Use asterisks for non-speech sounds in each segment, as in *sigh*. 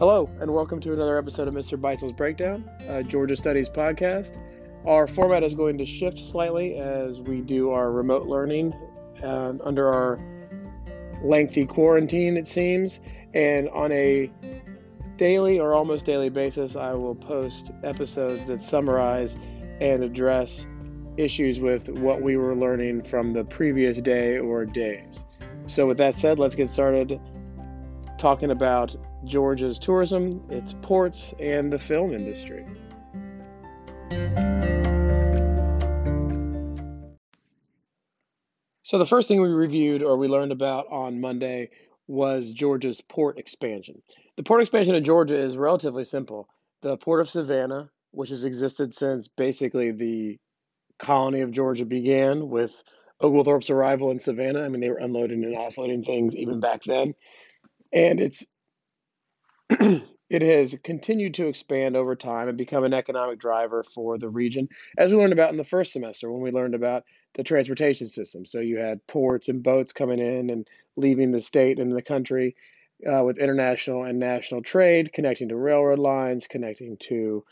Hello, and welcome to another episode of Mr. Beisel's Breakdown, Georgia Studies podcast. Our format is going to shift slightly as we do our remote learning uh, under our lengthy quarantine, it seems. And on a daily or almost daily basis, I will post episodes that summarize and address issues with what we were learning from the previous day or days. So, with that said, let's get started talking about Georgia's tourism, its ports, and the film industry. So, the first thing we reviewed or we learned about on Monday was Georgia's port expansion. The port expansion in Georgia is relatively simple. The port of Savannah, which has existed since basically the colony of Georgia began with Oglethorpe's arrival in Savannah. I mean, they were unloading and offloading things even back then. And it's *clears throat* it has continued to expand over time and become an economic driver for the region, as we learned about in the first semester when we learned about the transportation system. So you had ports and boats coming in and leaving the state and the country uh, with international and national trade, connecting to railroad lines, connecting to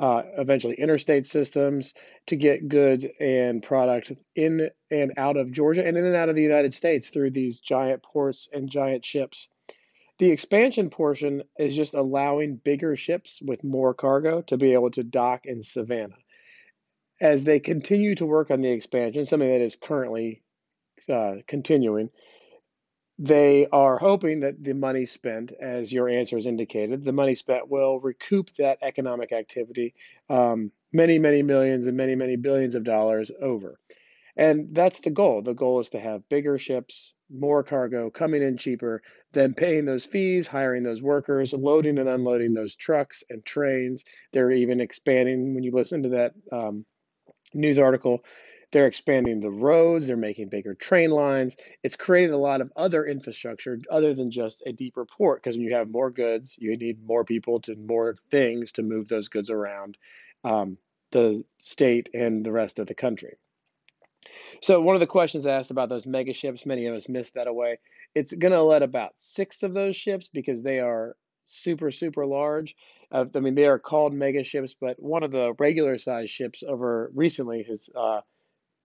uh, eventually interstate systems to get goods and product in and out of Georgia and in and out of the United States through these giant ports and giant ships. The expansion portion is just allowing bigger ships with more cargo to be able to dock in Savannah. As they continue to work on the expansion, something that is currently uh, continuing, they are hoping that the money spent, as your answer has indicated, the money spent will recoup that economic activity um, many, many millions and many, many billions of dollars over. And that's the goal. The goal is to have bigger ships, more cargo coming in cheaper than paying those fees, hiring those workers, loading and unloading those trucks and trains. They're even expanding, when you listen to that um, news article, they're expanding the roads, they're making bigger train lines. It's created a lot of other infrastructure other than just a deeper port because when you have more goods, you need more people to more things to move those goods around um, the state and the rest of the country. So one of the questions asked about those mega ships, many of us missed that away. It's going to let about six of those ships because they are super super large. Uh, I mean, they are called mega ships, but one of the regular size ships over recently has uh,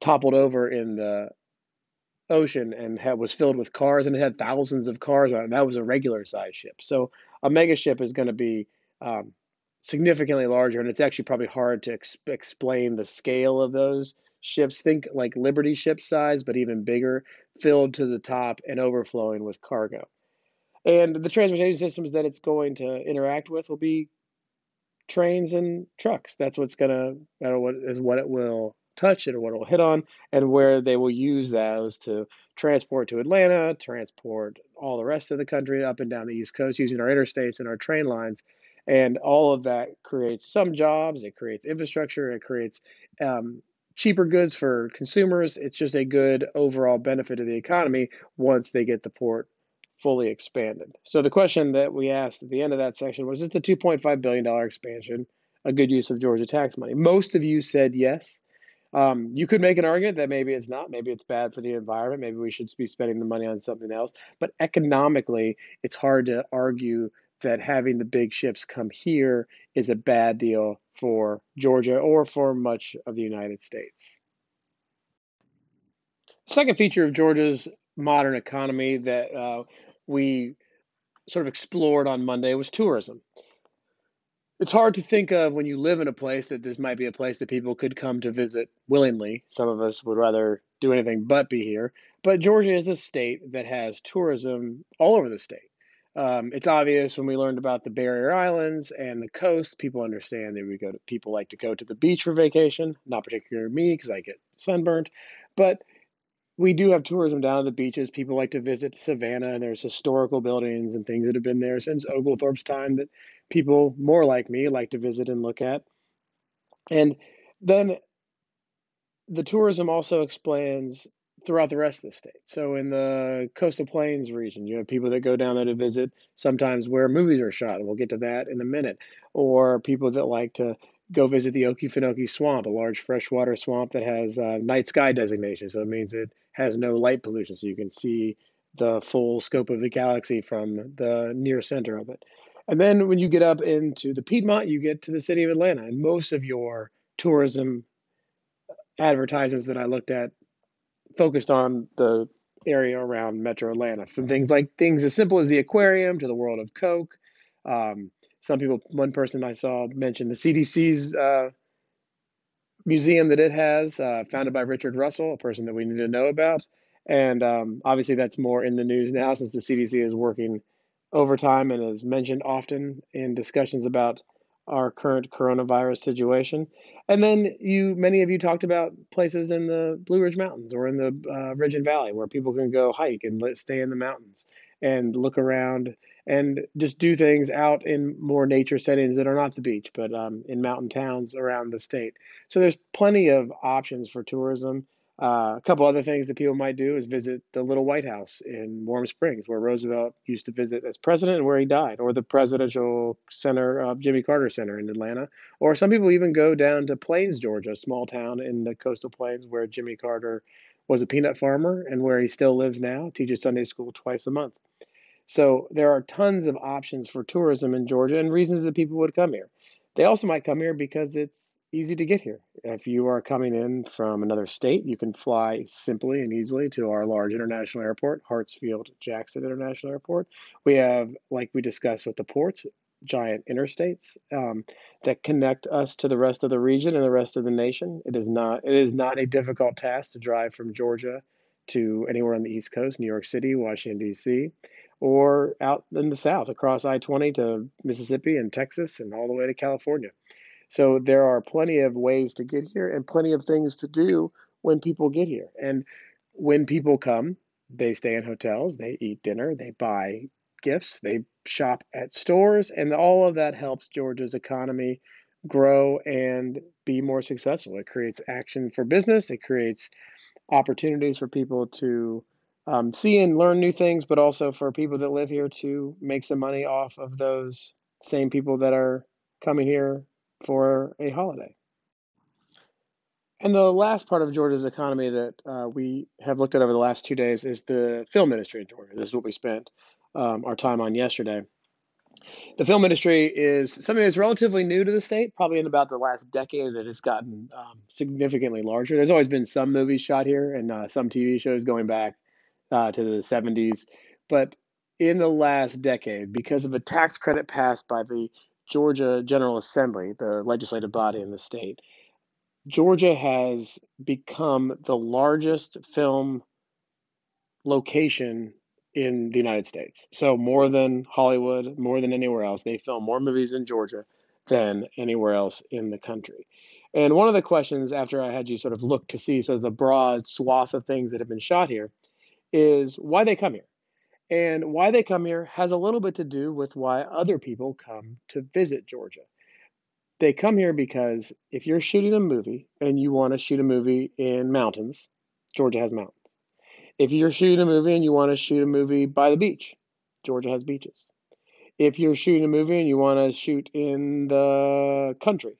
toppled over in the ocean and had, was filled with cars and it had thousands of cars on it. That was a regular size ship. So a mega ship is going to be um, significantly larger, and it's actually probably hard to ex- explain the scale of those ships. Think like Liberty ship size, but even bigger, filled to the top and overflowing with cargo. And the transportation systems that it's going to interact with will be trains and trucks. That's what's gonna what is what it will touch and what it will hit on, and where they will use those to transport to Atlanta, transport all the rest of the country up and down the East Coast using our interstates and our train lines. And all of that creates some jobs, it creates infrastructure, it creates um, cheaper goods for consumers. It's just a good overall benefit to the economy once they get the port fully expanded. So the question that we asked at the end of that section was, is the $2.5 billion expansion a good use of Georgia tax money? Most of you said yes. Um, you could make an argument that maybe it's not, maybe it's bad for the environment, maybe we should be spending the money on something else. But economically, it's hard to argue that having the big ships come here is a bad deal for Georgia or for much of the United States. Second feature of Georgia's modern economy that uh, we sort of explored on Monday was tourism. It's hard to think of when you live in a place that this might be a place that people could come to visit willingly. Some of us would rather do anything but be here. But Georgia is a state that has tourism all over the state. Um, it's obvious when we learned about the barrier islands and the coast. People understand that we go to people like to go to the beach for vacation. Not particularly me because I get sunburned, but we do have tourism down at the beaches. People like to visit Savannah, and there's historical buildings and things that have been there since Oglethorpe's time that people more like me like to visit and look at. And then the tourism also explains throughout the rest of the state. So in the coastal plains region, you have people that go down there to visit sometimes where movies are shot, and we'll get to that in a minute, or people that like to go visit the Okefenokee Swamp, a large freshwater swamp that has a night sky designation. So it means it has no light pollution, so you can see the full scope of the galaxy from the near center of it. And then when you get up into the Piedmont, you get to the city of Atlanta. And most of your tourism advertisements that I looked at focused on the area around Metro Atlanta, from things like things as simple as the aquarium to the world of Coke. Um, some people, one person I saw mentioned the CDC's uh, museum that it has, uh, founded by Richard Russell, a person that we need to know about. And um, obviously, that's more in the news now since the CDC is working overtime and is mentioned often in discussions about our current coronavirus situation. And then you, many of you talked about places in the Blue Ridge Mountains or in the uh, Ridge and Valley where people can go hike and let, stay in the mountains and look around and just do things out in more nature settings that are not the beach, but um, in mountain towns around the state. So there's plenty of options for tourism. Uh, a couple other things that people might do is visit the Little White House in Warm Springs, where Roosevelt used to visit as president and where he died, or the Presidential Center, uh, Jimmy Carter Center in Atlanta. Or some people even go down to Plains, Georgia, a small town in the coastal plains where Jimmy Carter was a peanut farmer and where he still lives now, teaches Sunday school twice a month. So there are tons of options for tourism in Georgia and reasons that people would come here. They also might come here because it's easy to get here. If you are coming in from another state, you can fly simply and easily to our large international airport, Hartsfield Jackson International Airport. We have, like we discussed with the ports, giant interstates um, that connect us to the rest of the region and the rest of the nation. It is not it is not a difficult task to drive from Georgia to anywhere on the East Coast, New York City, Washington D.C or out in the south across I 20 to Mississippi and Texas and all the way to California. So there are plenty of ways to get here and plenty of things to do when people get here. And when people come, they stay in hotels, they eat dinner, they buy gifts, they shop at stores, and all of that helps Georgia's economy grow and be more successful. It creates action for business, it creates opportunities for people to um, see and learn new things, but also for people that live here to make some money off of those same people that are coming here for a holiday. And the last part of Georgia's economy that uh, we have looked at over the last two days is the film industry in Georgia. This is what we spent um, our time on yesterday. The film industry is something that's relatively new to the state, probably in about the last decade that has gotten um, significantly larger. There's always been some movies shot here and uh, some TV shows going back uh, to the 70s. But in the last decade, because of a tax credit passed by the Georgia General Assembly, the legislative body in the state, Georgia has become the largest film location in the United States. So, more than Hollywood, more than anywhere else, they film more movies in Georgia than anywhere else in the country. And one of the questions after I had you sort of look to see sort of the broad swath of things that have been shot here is why they come here. And why they come here has a little bit to do with why other people come to visit Georgia. They come here because if you're shooting a movie and you want to shoot a movie in mountains, Georgia has mountains. If you're shooting a movie and you want to shoot a movie by the beach, Georgia has beaches. If you're shooting a movie and you want to shoot in the country,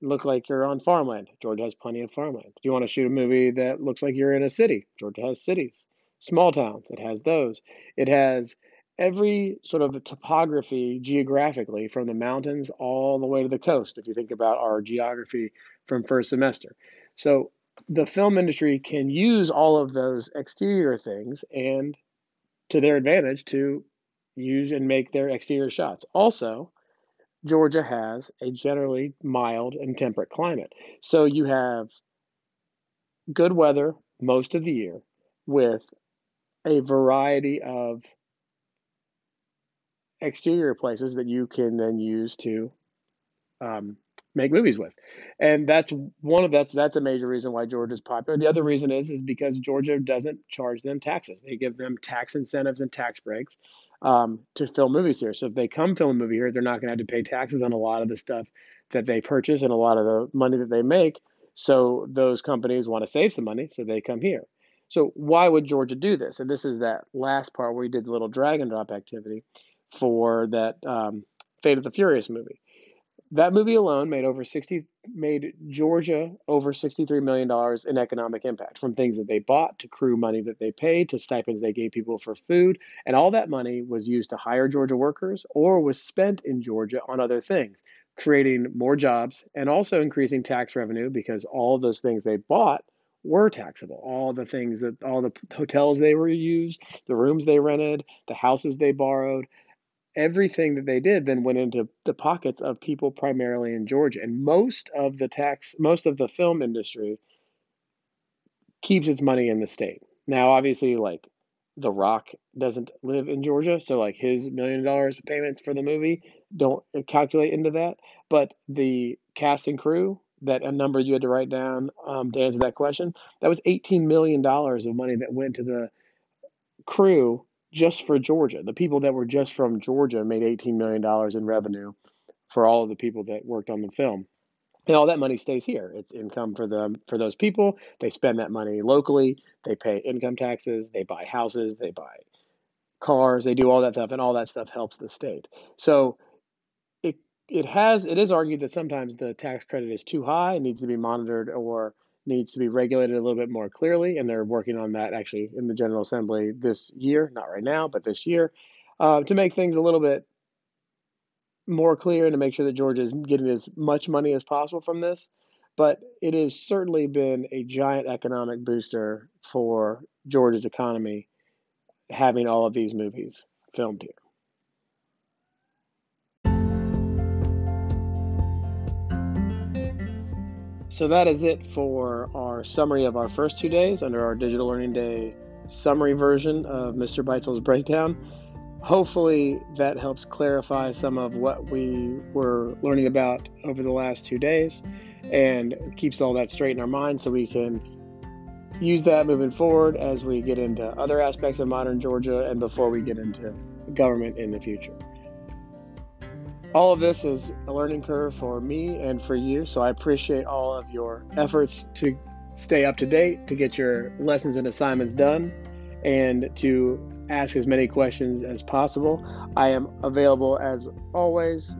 look like you're on farmland, Georgia has plenty of farmland. Do you want to shoot a movie that looks like you're in a city? Georgia has cities small towns. It has those. It has every sort of topography geographically from the mountains all the way to the coast, if you think about our geography from first semester. So the film industry can use all of those exterior things and to their advantage to use and make their exterior shots. Also, Georgia has a generally mild and temperate climate. So you have good weather most of the year with a variety of exterior places that you can then use to um, make movies with, and that's one of that's that's a major reason why Georgia's popular. The other reason is is because Georgia doesn't charge them taxes; they give them tax incentives and tax breaks um, to film movies here. So if they come film a movie here, they're not going to have to pay taxes on a lot of the stuff that they purchase and a lot of the money that they make. So those companies want to save some money, so they come here. So why would Georgia do this? And this is that last part where we did the little drag and drop activity for that um, Fate of the Furious movie. That movie alone made over 60 made Georgia over 63 million dollars in economic impact from things that they bought to crew money that they paid to stipends they gave people for food and all that money was used to hire Georgia workers or was spent in Georgia on other things creating more jobs and also increasing tax revenue because all those things they bought were taxable all the things that all the hotels they were used the rooms they rented the houses they borrowed everything that they did then went into the pockets of people primarily in Georgia. And most of the tax, most of the film industry keeps its money in the state. Now, obviously, like The Rock doesn't live in Georgia, so like his million dollars payments for the movie don't calculate into that. But the cast and crew, that a number you had to write down um, to answer that question, that was $18 million of money that went to the crew just for Georgia. The people that were just from Georgia made $18 million in revenue for all of the people that worked on the film. And all that money stays here. It's income for them for those people. They spend that money locally. They pay income taxes. They buy houses. They buy cars. They do all that stuff, and all that stuff helps the state. So it has it is argued that sometimes the tax credit is too high, it needs to be monitored or needs to be regulated a little bit more clearly, and they're working on that actually in the General Assembly this year, not right now, but this year, uh, to make things a little bit more clear and to make sure that Georgia is getting as much money as possible from this. But it has certainly been a giant economic booster for Georgia's economy having all of these movies filmed here. So that is it for our summary of our first two days under our Digital Learning Day summary version of Mr. Beitzel's breakdown. Hopefully, that helps clarify some of what we were learning about over the last two days and keeps all that straight in our mind so we can use that moving forward as we get into other aspects of modern Georgia and before we get into government in the future. All of this is a learning curve for me and for you, so I appreciate all of your efforts to stay up to date, to get your lessons and assignments done, and to ask as many questions as possible. I am available as always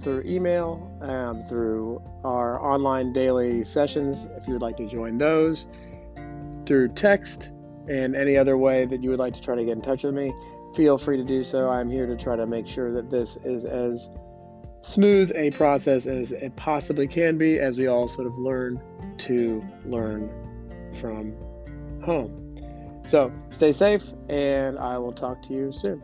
through email, um, through our online daily sessions if you would like to join those, through text, and any other way that you would like to try to get in touch with me. Feel free to do so. I'm here to try to make sure that this is as smooth a process as it possibly can be as we all sort of learn to learn from home. So stay safe, and I will talk to you soon.